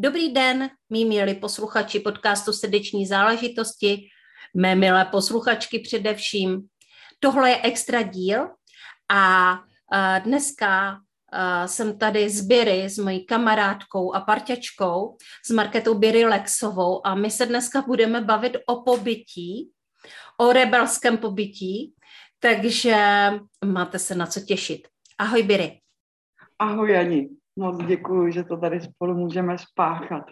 Dobrý den, mý milí posluchači podcastu Srdeční záležitosti, mé milé posluchačky především. Tohle je extra díl a dneska jsem tady s Biry, s mojí kamarádkou a parťačkou, s Marketou Biry Lexovou a my se dneska budeme bavit o pobytí, o rebelském pobytí, takže máte se na co těšit. Ahoj Biry. Ahoj Jani. Moc děkuji, že to tady spolu můžeme spáchat.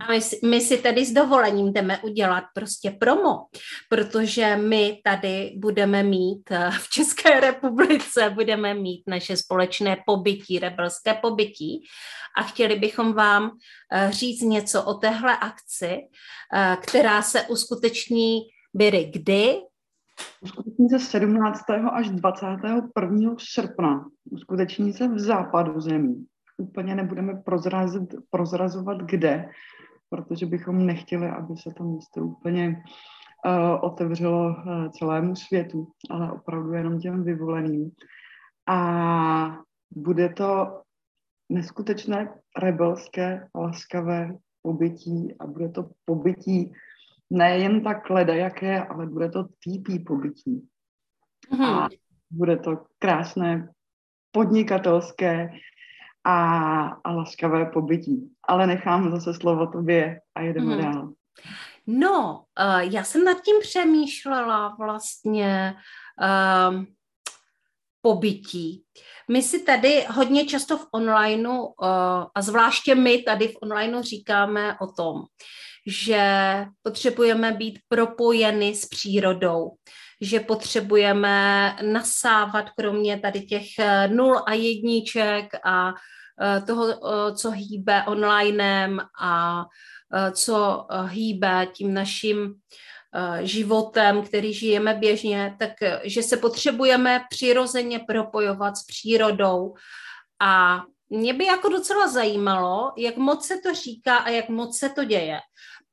A my, my si tady s dovolením jdeme udělat prostě promo, protože my tady budeme mít eh, v České republice, budeme mít naše společné pobytí, rebelské pobytí a chtěli bychom vám eh, říct něco o téhle akci, eh, která se uskuteční byly kdy, Uskuteční se 17. až 21. srpna. Uskuteční se v západu zemí. Úplně nebudeme prozrazit, prozrazovat kde, protože bychom nechtěli, aby se to místo úplně uh, otevřelo uh, celému světu, ale opravdu jenom těm vyvoleným. A bude to neskutečné rebelské, laskavé pobytí a bude to pobytí nejen tak jaké, ale bude to TP pobytí. Mm-hmm. A bude to krásné podnikatelské a, a laskavé pobytí. Ale nechám zase slovo tobě a jedeme mm-hmm. dál. No, uh, já jsem nad tím přemýšlela vlastně uh, pobytí. My si tady hodně často v onlineu, uh, a zvláště my tady v onlineu říkáme o tom, že potřebujeme být propojeny s přírodou, že potřebujeme nasávat kromě tady těch eh, nul a jedniček a eh, toho, eh, co hýbe onlinem a co hýbe tím naším životem, který žijeme běžně, tak že se potřebujeme přirozeně propojovat s přírodou. A mě by jako docela zajímalo, jak moc se to říká a jak moc se to děje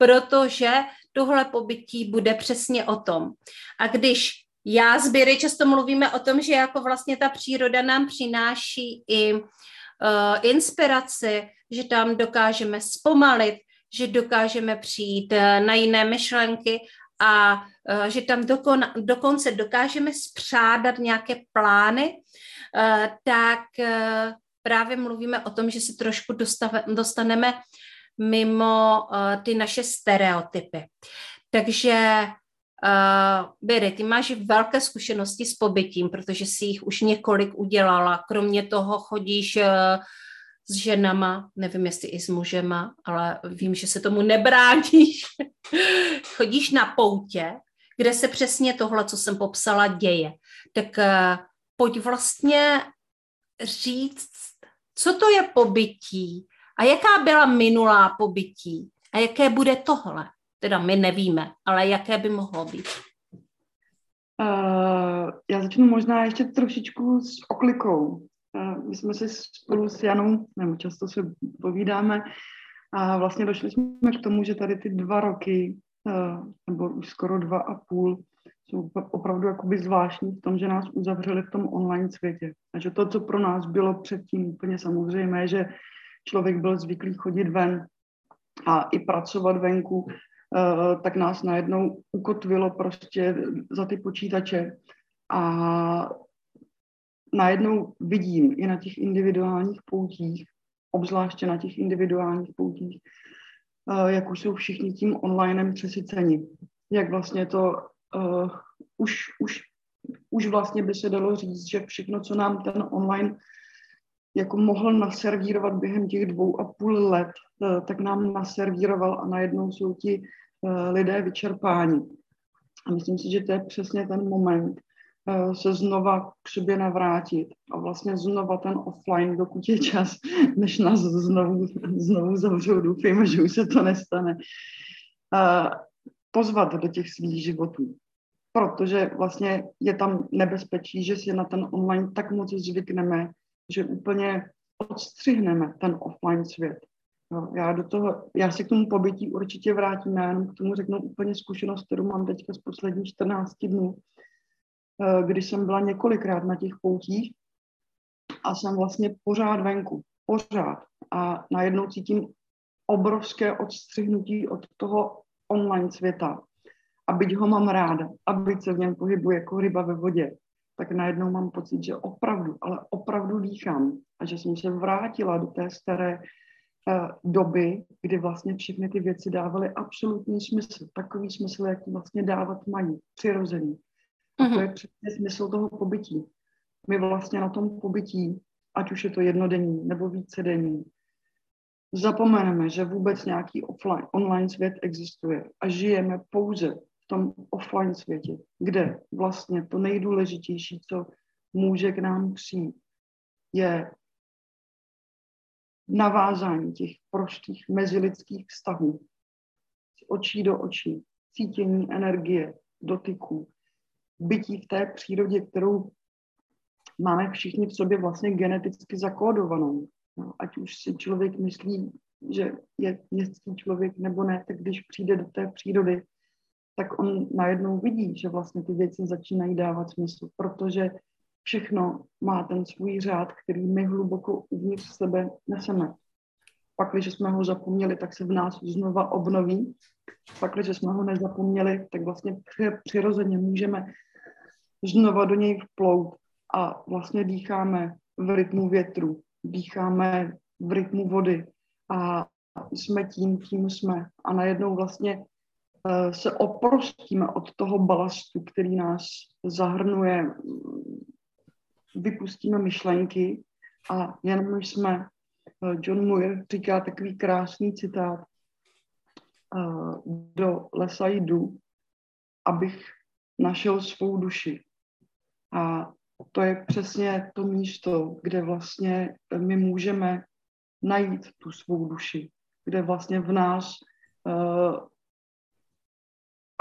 protože tohle pobytí bude přesně o tom. A když já sběry často mluvíme o tom, že jako vlastně ta příroda nám přináší i uh, inspiraci, že tam dokážeme zpomalit, že dokážeme přijít uh, na jiné myšlenky a uh, že tam dokon, dokonce dokážeme spřádat nějaké plány, uh, tak právě mluvíme o tom, že se trošku dostave, dostaneme mimo uh, ty naše stereotypy. Takže uh, Biry, ty máš velké zkušenosti s pobytím, protože si jich už několik udělala. Kromě toho chodíš uh, s ženama, nevím, jestli i s mužema, ale vím, že se tomu nebráníš. chodíš na poutě, kde se přesně tohle, co jsem popsala, děje. Tak uh, pojď vlastně říct, co to je pobytí, a jaká byla minulá pobytí? A jaké bude tohle? Teda my nevíme, ale jaké by mohlo být? Uh, já začnu možná ještě trošičku s oklikou. Uh, my jsme si spolu s Janou, nebo často se povídáme, a vlastně došli jsme k tomu, že tady ty dva roky, uh, nebo už skoro dva a půl, jsou opravdu jakoby zvláštní v tom, že nás uzavřeli v tom online světě. A že to, co pro nás bylo předtím úplně samozřejmé, že člověk byl zvyklý chodit ven a i pracovat venku, eh, tak nás najednou ukotvilo prostě za ty počítače a najednou vidím i na těch individuálních poutích, obzvláště na těch individuálních poutích, eh, jak už jsou všichni tím onlinem přesyceni. Jak vlastně to uh, už, už, už vlastně by se dalo říct, že všechno, co nám ten online jako mohl naservírovat během těch dvou a půl let, eh, tak nám naservíroval a najednou jsou ti eh, lidé vyčerpáni. A myslím si, že to je přesně ten moment, eh, se znova k sobě navrátit a vlastně znova ten offline, dokud je čas, než nás znovu, znovu zavřou. Doufejme, že už se to nestane. Pozvat do těch svých životů. Protože vlastně je tam nebezpečí, že si na ten online tak moc zvykneme, že úplně odstřihneme ten offline svět. No, já, do toho, já si k tomu pobytí určitě vrátím, já jenom k tomu řeknu úplně zkušenost, kterou mám teďka z posledních 14 dnů, eh, kdy jsem byla několikrát na těch poutích a jsem vlastně pořád venku, pořád. A najednou cítím obrovské odstřihnutí od toho online světa. A byť ho mám ráda, a byť se v něm pohybuji jako ryba ve vodě, tak najednou mám pocit, že opravdu, ale opravdu dýchám a že jsem se vrátila do té staré uh, doby, kdy vlastně všechny ty věci dávaly absolutní smysl. Takový smysl, jaký vlastně dávat mají, přirozený. A to je mhm. přesně smysl toho pobytí. My vlastně na tom pobytí, ať už je to jednodenní nebo vícedenní, zapomeneme, že vůbec nějaký offline, online svět existuje a žijeme pouze tom offline světě, kde vlastně to nejdůležitější, co může k nám přijít, je navázání těch prostých mezilidských vztahů, z očí do očí, cítění energie, dotyků, bytí v té přírodě, kterou máme všichni v sobě vlastně geneticky zakódovanou. No, ať už si člověk myslí, že je městský člověk nebo ne, tak když přijde do té přírody, tak on najednou vidí, že vlastně ty věci začínají dávat smysl, protože všechno má ten svůj řád, který my hluboko uvnitř sebe neseme. Pak, když jsme ho zapomněli, tak se v nás znova obnoví. Pak, když jsme ho nezapomněli, tak vlastně přirozeně můžeme znova do něj vplout a vlastně dýcháme v rytmu větru, dýcháme v rytmu vody a jsme tím, kým jsme. A najednou vlastně se oprostíme od toho balastu, který nás zahrnuje, vypustíme myšlenky a jenom jsme, eh, John Muir říká takový krásný citát, eh, do lesa jdu, abych našel svou duši. A to je přesně to místo, kde vlastně my můžeme najít tu svou duši, kde vlastně v nás,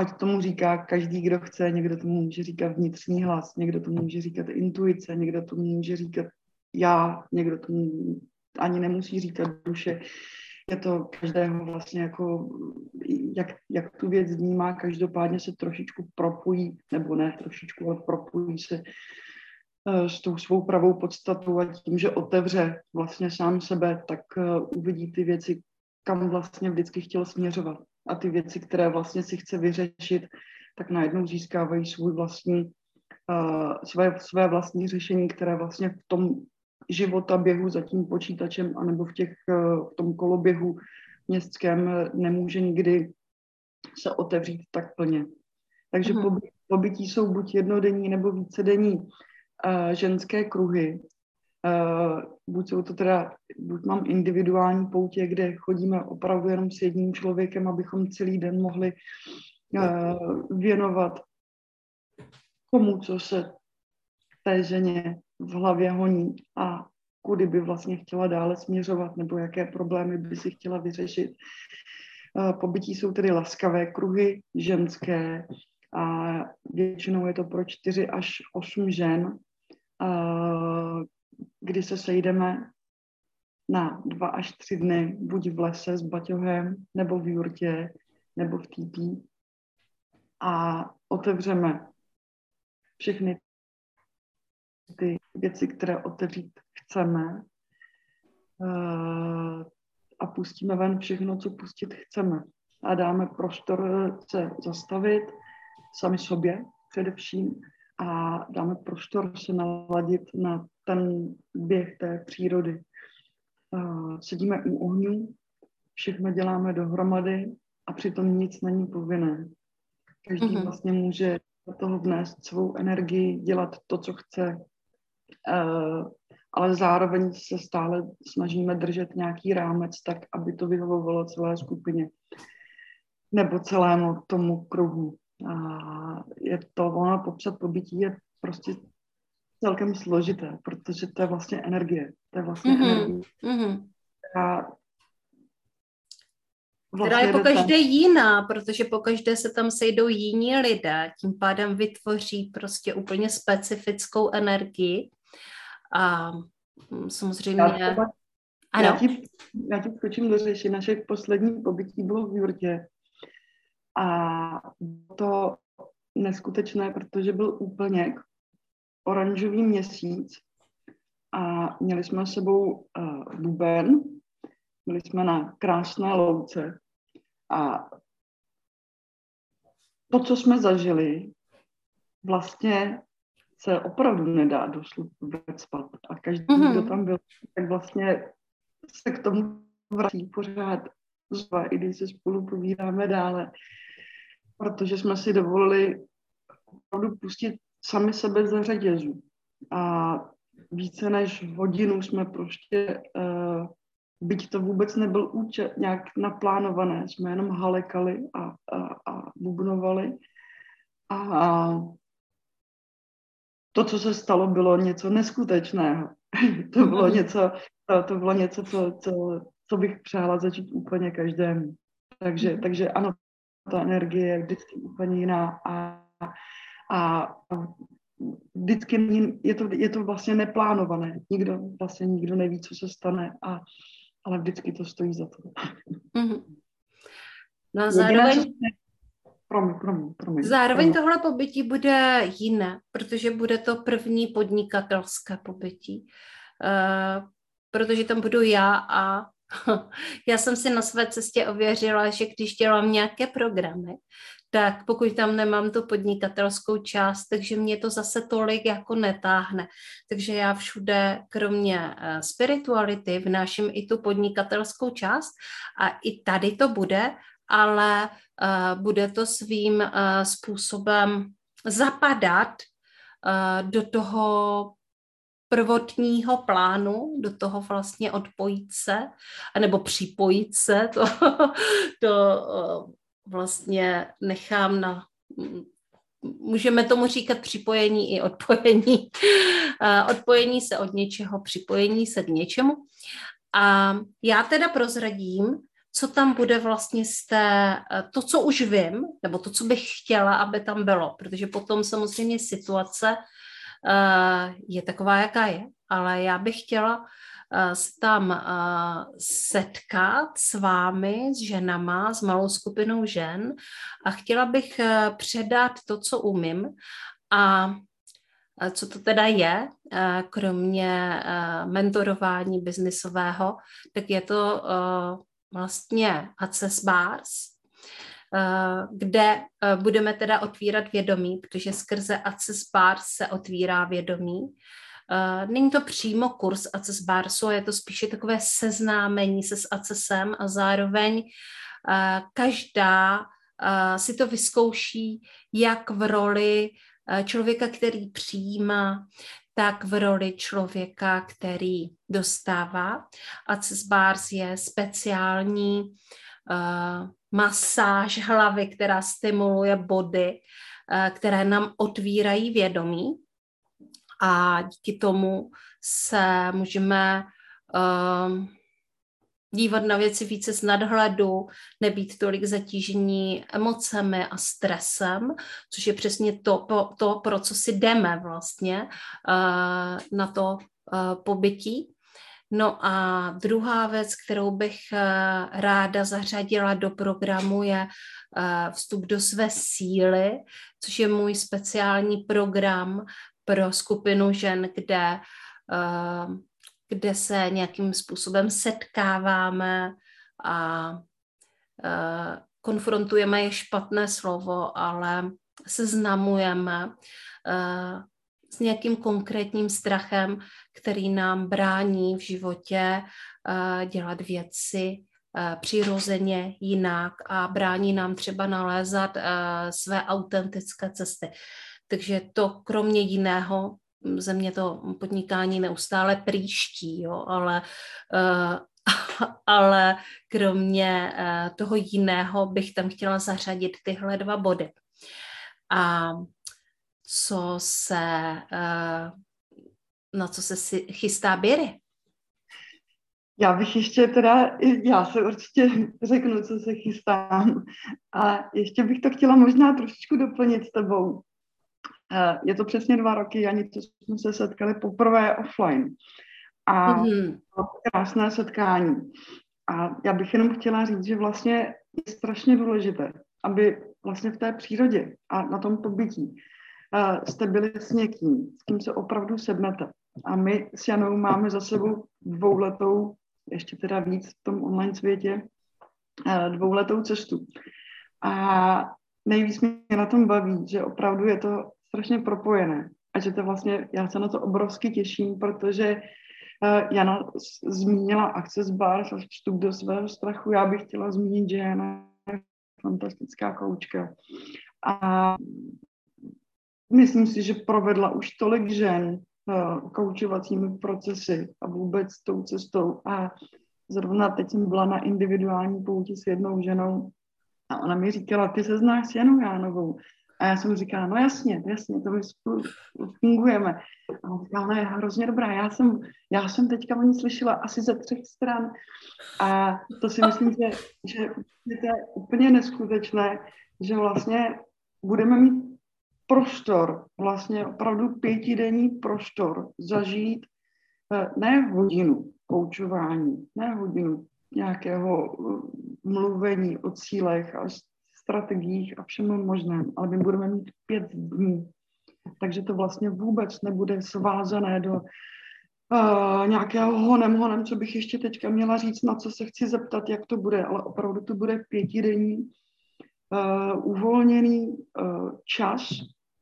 ať tomu říká každý, kdo chce, někdo tomu může říkat vnitřní hlas, někdo tomu může říkat intuice, někdo tomu může říkat já, někdo tomu ani nemusí říkat duše. Je to každého vlastně jako, jak, jak tu věc vnímá, každopádně se trošičku propojí, nebo ne trošičku, ale propojí se Eh, s tou svou pravou podstatou a tím, že otevře vlastně sám sebe, tak eh, uvidí ty věci, kam vlastně vždycky chtěl směřovat. A ty věci, které vlastně si chce vyřešit, tak najednou získávají svůj vlastní, uh, své, své vlastní řešení, které vlastně v tom života běhu za tím počítačem anebo v, těch, uh, v tom koloběhu městském nemůže nikdy se otevřít tak plně. Takže mm. pobytí jsou buď jednodenní nebo vícedenní uh, ženské kruhy. Buď jsou to teda, buď mám individuální poutě, kde chodíme opravdu jenom s jedním člověkem, abychom celý den mohli uh, věnovat tomu, co se té ženě v hlavě honí a kudy by vlastně chtěla dále směřovat, nebo jaké problémy by si chtěla vyřešit. Pobytí jsou tedy laskavé kruhy, ženské, a většinou je to pro čtyři až osm žen, kdy se sejdeme na dva až tři dny, buď v lese s baťohem, nebo v jurtě, nebo v týpí a otevřeme všechny ty věci, které otevřít chceme a pustíme ven všechno, co pustit chceme. A dáme prostor se zastavit sami sobě především a dáme prostor se naladit na ten běh té přírody. Sedíme u ohňů, všechno děláme dohromady a přitom nic není povinné. Každý mm-hmm. vlastně může do toho vnést svou energii, dělat to, co chce, ale zároveň se stále snažíme držet nějaký rámec tak, aby to vyhovovalo celé skupině nebo celému tomu kruhu. A je to, ono popsat pobytí je prostě celkem složité, protože to je vlastně energie. To je vlastně mm-hmm. energie. Mm-hmm. A Vlastně která je po každé jiná, protože po každé se tam sejdou jiní lidé, tím pádem vytvoří prostě úplně specifickou energii a mm, samozřejmě... Já, třeba, ano. já, ti, já ti skočím do řeši, naše poslední pobytí bylo v Jurtě a to neskutečné, protože byl úplně oranžový měsíc a měli jsme s sebou uh, buben, byli jsme na krásné louce a to, co jsme zažili, vlastně se opravdu nedá došlo vůbec spát. A každý, mm-hmm. kdo tam byl, tak vlastně se k tomu vrací pořád zva, i když se spolu povídáme dále. Protože jsme si dovolili opravdu pustit sami sebe za řetězu. A více než hodinu jsme prostě, uh, byť to vůbec nebyl účet nějak naplánované, jsme jenom halekali a, a, a bubnovali. A, a to, co se stalo, bylo něco neskutečného. to bylo mhm. něco, to, to bylo něco, co, co, co bych přála začít úplně každému. Takže, mhm. takže ano, ta energie je vždycky úplně jiná a, a vždycky je to, je to vlastně neplánované. Nikdo vlastně nikdo neví, co se stane, a, ale vždycky to stojí za to. Mm-hmm. No a zároveň... Promiň, promiň, promiň. Zároveň tohle pobytí bude jiné, protože bude to první podnikatelské pobytí. Uh, protože tam budu já a já jsem si na své cestě ověřila, že když dělám nějaké programy, tak pokud tam nemám tu podnikatelskou část, takže mě to zase tolik jako netáhne. Takže já všude, kromě uh, spirituality, vnáším i tu podnikatelskou část a i tady to bude, ale uh, bude to svým uh, způsobem zapadat do toho prvotního plánu, do toho vlastně odpojit se, anebo připojit se, to, to vlastně nechám na můžeme tomu říkat připojení i odpojení. Odpojení se od něčeho, připojení se k něčemu. A já teda prozradím, co tam bude vlastně z té, to, co už vím, nebo to, co bych chtěla, aby tam bylo, protože potom samozřejmě situace je taková, jaká je, ale já bych chtěla uh, se tam uh, setkat s vámi, s ženama, s malou skupinou žen a chtěla bych předat to, co umím a co to teda je, kromě mentorování biznisového, tak je to vlastně Access Bars, eh, kde eh, budeme teda otvírat vědomí, protože skrze Access Bars se otvírá vědomí. Eh, není to přímo kurz Access Barsu, je to spíše takové seznámení se s Accessem a zároveň každá si to vyzkouší jak v roli člověka, který přijímá, tak v roli člověka, který dostává. Access Bars je speciální uh, masáž hlavy, která stimuluje body, uh, které nám otvírají vědomí a díky tomu se můžeme uh, dívat na věci více z nadhledu, nebýt tolik zatížení emocemi a stresem, což je přesně to, to pro co si jdeme vlastně na to pobytí. No a druhá věc, kterou bych uh, ráda zařadila do programu, je vstup do své síly, což je můj speciální program pro skupinu žen, kde kde se nějakým způsobem setkáváme a konfrontujeme je špatné slovo, ale seznamujeme s nějakým konkrétním strachem, který nám brání v životě uh, dělat věci uh, přirozeně jinak a brání nám třeba nalézat uh, své autentické cesty. Takže to kromě jiného země to podnikání neustále příští, ale, ale kromě toho jiného bych tam chtěla zařadit tyhle dva body. A co se, na co se chystá Běry? Já bych ještě teda, já se určitě řeknu, co se chystám. A ještě bych to chtěla možná trošičku doplnit s tebou. Je to přesně dva roky, ani to jsme se setkali poprvé offline. A mm-hmm. krásné setkání. A já bych jenom chtěla říct, že vlastně je strašně důležité, aby vlastně v té přírodě a na tom pobytí jste byli s někým, s kým se opravdu sednete. A my s Janou máme za sebou dvouletou ještě teda víc v tom online světě, eh, dvouletou cestu. A nejvíc mě na tom baví, že opravdu je to strašně propojené. A že to vlastně, já se na to obrovsky těším, protože uh, Jana zmínila Access Bar, vstup do svého strachu. Já bych chtěla zmínit, že Jana je fantastická koučka. A myslím si, že provedla už tolik žen koučovacími procesy a vůbec tou cestou. A zrovna teď jsem byla na individuální pouti s jednou ženou a ona mi říkala, ty se znáš s Janou Jánovou. A já jsem říkala, no jasně, jasně, to my spolu fungujeme. A on říkal, no je hrozně dobrá, já jsem, já jsem teďka o ní slyšela asi ze třech stran. A to si myslím, že, že to je úplně neskutečné, že vlastně budeme mít prostor, vlastně opravdu pětidenní prostor zažít eh, ne hodinu koučování, ne hodinu nějakého eh, mluvení o cílech a strategiích a všem možném, ale my budeme mít pět dní. Takže to vlastně vůbec nebude svázané do uh, nějakého honem, honem, co bych ještě teďka měla říct, na co se chci zeptat, jak to bude, ale opravdu to bude pětidenní uh, uvolněný uh, čas,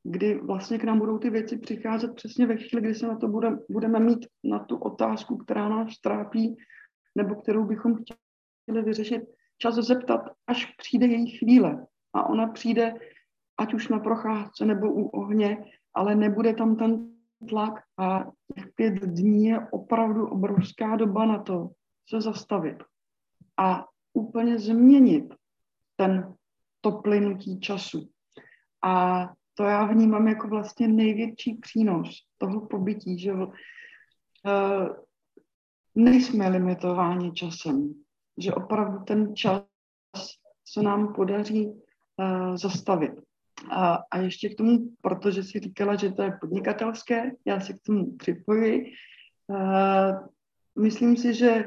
kdy vlastně k nám budou ty věci přicházet přesně ve chvíli, kdy se na to bude, budeme mít na tu otázku, která nás trápí, nebo kterou bychom chtěli vyřešit, čas zeptat, až přijde její chvíle. A ona přijde ať už na procházce nebo u ohně, ale nebude tam ten tlak a těch pět dní je opravdu obrovská doba na to se zastavit a úplně změnit ten, to plynutí času. A to já vnímám jako vlastně největší přínos toho pobytí, že uh, nejsme limitováni časem, že opravdu ten čas se nám podaří uh, zastavit. A, a ještě k tomu, protože si říkala, že to je podnikatelské, já se k tomu připojuji. Uh, myslím si, že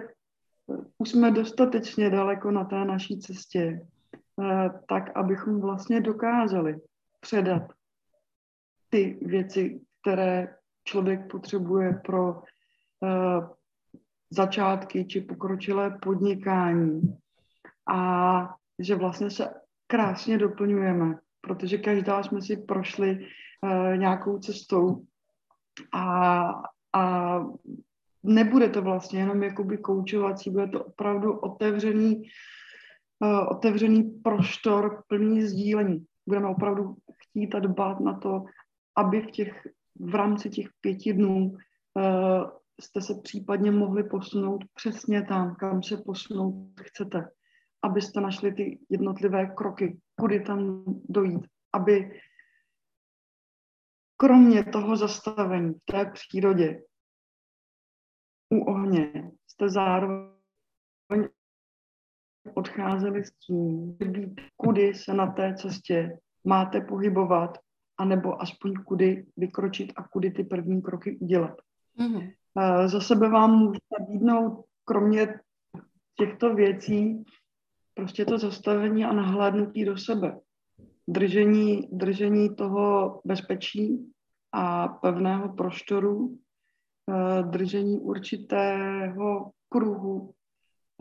už jsme dostatečně daleko na té naší cestě, uh, tak abychom vlastně dokázali předat ty věci, které člověk potřebuje pro uh, začátky či pokročilé podnikání. A že vlastně se krásně doplňujeme, protože každá jsme si prošli uh, nějakou cestou a, a nebude to vlastně jenom jakoby koučovací, bude to opravdu otevřený, uh, otevřený prostor plný sdílení. Budeme opravdu chtít a dbát na to, aby v, těch, v rámci těch pěti dnů uh, jste se případně mohli posunout přesně tam, kam se posunout chcete. Abyste našli ty jednotlivé kroky, kudy tam dojít. Aby kromě toho zastavení v té přírodě u ohně jste zároveň odcházeli s tím, kudy se na té cestě máte pohybovat anebo aspoň kudy vykročit a kudy ty první kroky udělat. Mm-hmm. Za sebe vám můžu nabídnout, kromě těchto věcí, prostě to zastavení a nahlédnutí do sebe. Držení, držení toho bezpečí a pevného prostoru, eh, držení určitého kruhu,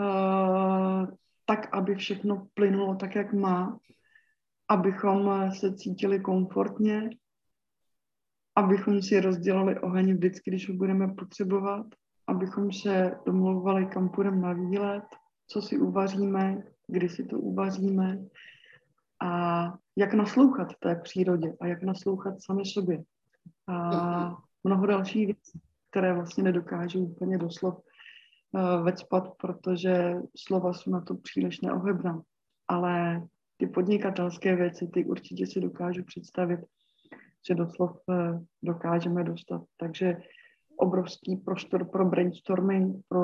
eh, tak, aby všechno plynulo tak, jak má abychom se cítili komfortně, abychom si rozdělali oheň vždycky, když ho budeme potřebovat, abychom se domlouvali, kam půjdeme na výlet, co si uvaříme, kdy si to uvaříme a jak naslouchat té přírodě a jak naslouchat sami sobě. A mnoho dalších věcí, které vlastně nedokážu úplně doslov uh, vecpat, protože slova jsou na to příliš neohebná. Ale ty podnikatelské věci, ty určitě si dokážu představit prostě doslov eh, dokážeme dostat. Takže obrovský prostor pro brainstorming, pro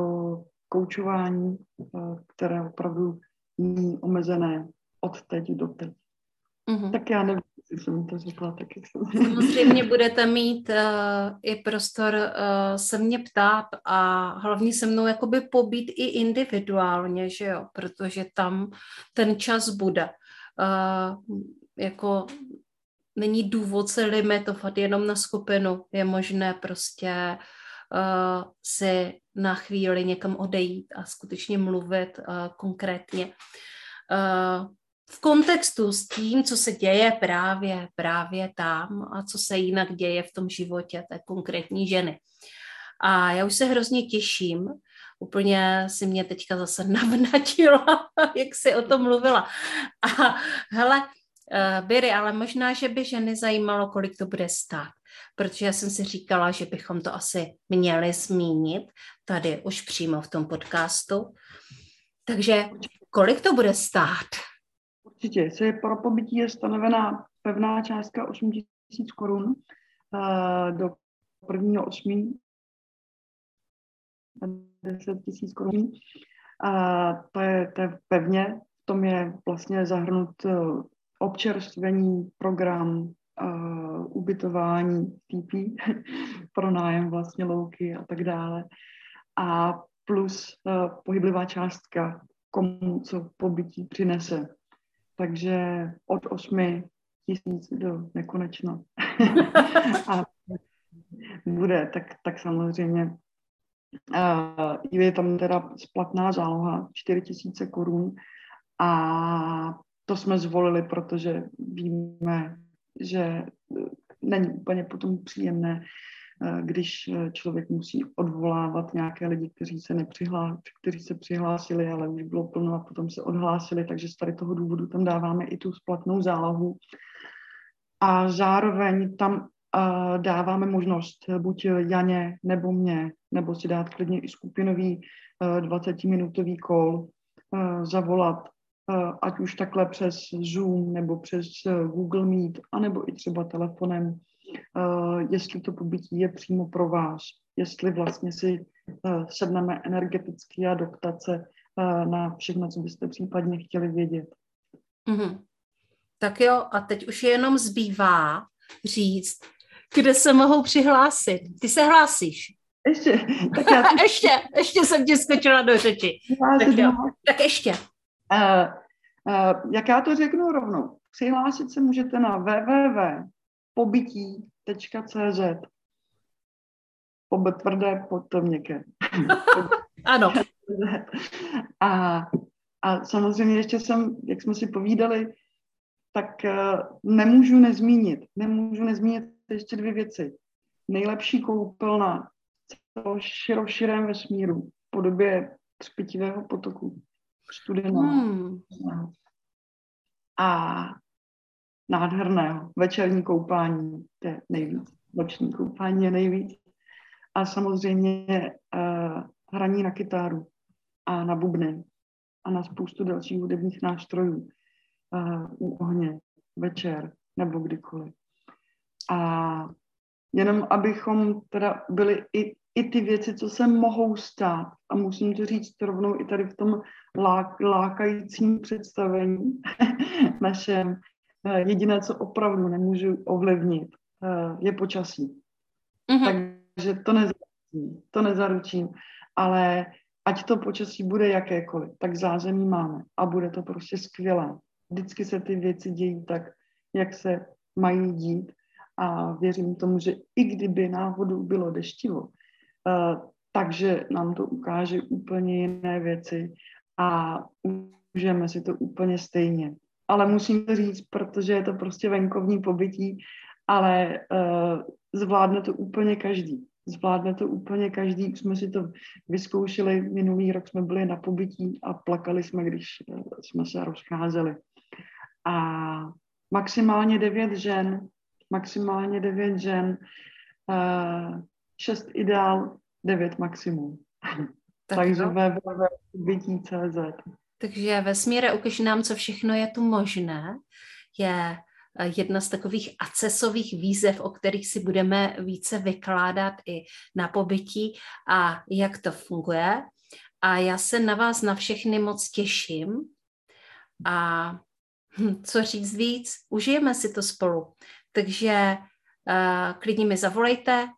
koučování, eh, které opravdu není omezené od teď do teď. Mm-hmm. Tak já nevím, jestli jsem to řekla tak, jak jsem. Samozřejmě budete mít uh, i prostor uh, se mě ptát a hlavně se mnou jakoby pobít i individuálně, že jo, protože tam ten čas bude. Uh, jako není důvod se limitovat jenom na skupinu. Je možné prostě uh, si na chvíli někam odejít a skutečně mluvit uh, konkrétně. Uh, v kontextu s tím, co se děje právě, právě tam a co se jinak děje v tom životě té konkrétní ženy. A já už se hrozně těším, úplně si mě teďka zase navnatila, jak si o tom mluvila. A hele, uh, Biry, ale možná, že by ženy zajímalo, kolik to bude stát. Protože já jsem si říkala, že bychom to asi měli zmínit tady už přímo v tom podcastu. Takže kolik to bude stát? Určitě. Se pro pobytí je stanovená pevná částka 8 000 korun uh, do prvního osmí 10 tisíc korun. A to je, to je pevně, v tom je vlastně zahrnut uh, občerstvení, program, uh, ubytování, TP, pro nájem vlastně louky a tak dále. A plus uh, pohyblivá částka, komu co pobytí přinese. Takže od 8 tisíc do nekonečna. a bude, tak, tak samozřejmě je tam teda splatná záloha 4 tisíce korun a to jsme zvolili, protože víme, že není úplně potom příjemné, když člověk musí odvolávat nějaké lidi, kteří se kteří se přihlásili, ale už bylo plno a potom se odhlásili, takže z tady toho důvodu tam dáváme i tu splatnou zálohu. A zároveň tam dáváme možnost buď Janě nebo mě, nebo si dát klidně i skupinový 20-minutový kol, zavolat, ať už takhle přes Zoom nebo přes Google Meet, anebo i třeba telefonem, jestli to pobytí je přímo pro vás, jestli vlastně si sedneme energeticky a doktace na všechno, co byste případně chtěli vědět. Mm-hmm. Tak jo, a teď už jenom zbývá říct, kde se mohou přihlásit. Ty se hlásíš? Ještě. Tak já... ještě, ještě jsem ti skočila do řeči. Tak, jo, tak ještě. Uh, uh, jak já to řeknu rovnou? Přihlásit se můžete na www.pobytí.cz Pobe tvrdé, potom měkké. ano. A, a samozřejmě ještě jsem, jak jsme si povídali, tak uh, nemůžu nezmínit, nemůžu nezmínit ještě dvě věci. Nejlepší koupelna v širém vesmíru v podobě třpitivého potoku. Studeného. Hmm. A nádherného. Večerní koupání je nejvíc. Noční koupání je nejvíc. A samozřejmě uh, hraní na kytáru a na bubny a na spoustu dalších hudebních nástrojů uh, u ohně, večer nebo kdykoliv. A jenom abychom teda byli i, i ty věci, co se mohou stát, a musím to říct rovnou i tady v tom lák, lákajícím představení našem, eh, jediné, co opravdu nemůžu ovlivnit, eh, je počasí. Mm-hmm. Takže to nezaručím, to nezaručím, ale ať to počasí bude jakékoliv, tak zázemí máme a bude to prostě skvělé. Vždycky se ty věci dějí tak, jak se mají dít a věřím tomu, že i kdyby náhodou bylo deštivo, uh, takže nám to ukáže úplně jiné věci a užijeme si to úplně stejně. Ale musím to říct, protože je to prostě venkovní pobytí, ale uh, zvládne to úplně každý. Zvládne to úplně každý. Už jsme si to vyzkoušeli. Minulý rok jsme byli na pobytí a plakali jsme, když uh, jsme se rozcházeli. A maximálně devět žen maximálně devět žen, uh, šest ideál, devět maximum. Tak Takže no. www.bytí.cz Takže vesmíre ukaž nám, co všechno je tu možné. Je jedna z takových accesových výzev, o kterých si budeme více vykládat i na pobytí a jak to funguje. A já se na vás na všechny moc těším a hm, co říct víc, užijeme si to spolu. Takže uh, klidně mi zavolejte,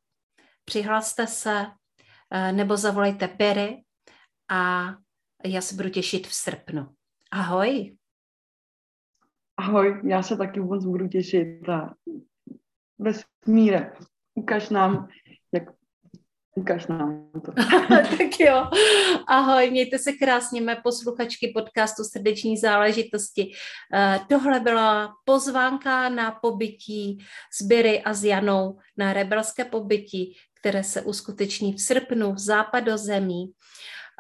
přihlaste se, uh, nebo zavolejte Perry a já se budu těšit v srpnu. Ahoj. Ahoj, já se taky moc budu těšit a vesmíre, ukaž nám, jak Ukaž nám to. tak jo. Ahoj, mějte se krásně, mé posluchačky podcastu Srdeční záležitosti. Uh, tohle byla pozvánka na pobytí s Biry a s Janou na rebelské pobytí, které se uskuteční v srpnu v západozemí.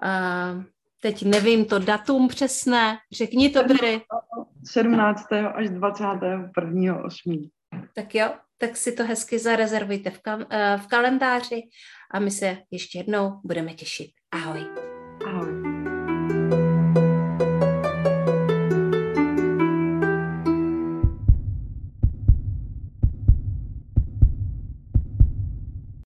Uh, teď nevím to datum přesné, řekni to, Biry. 17. až 21. 8. Tak jo, tak si to hezky zarezervujte v, kam, eh, v kalendáři a my se ještě jednou budeme těšit. Ahoj.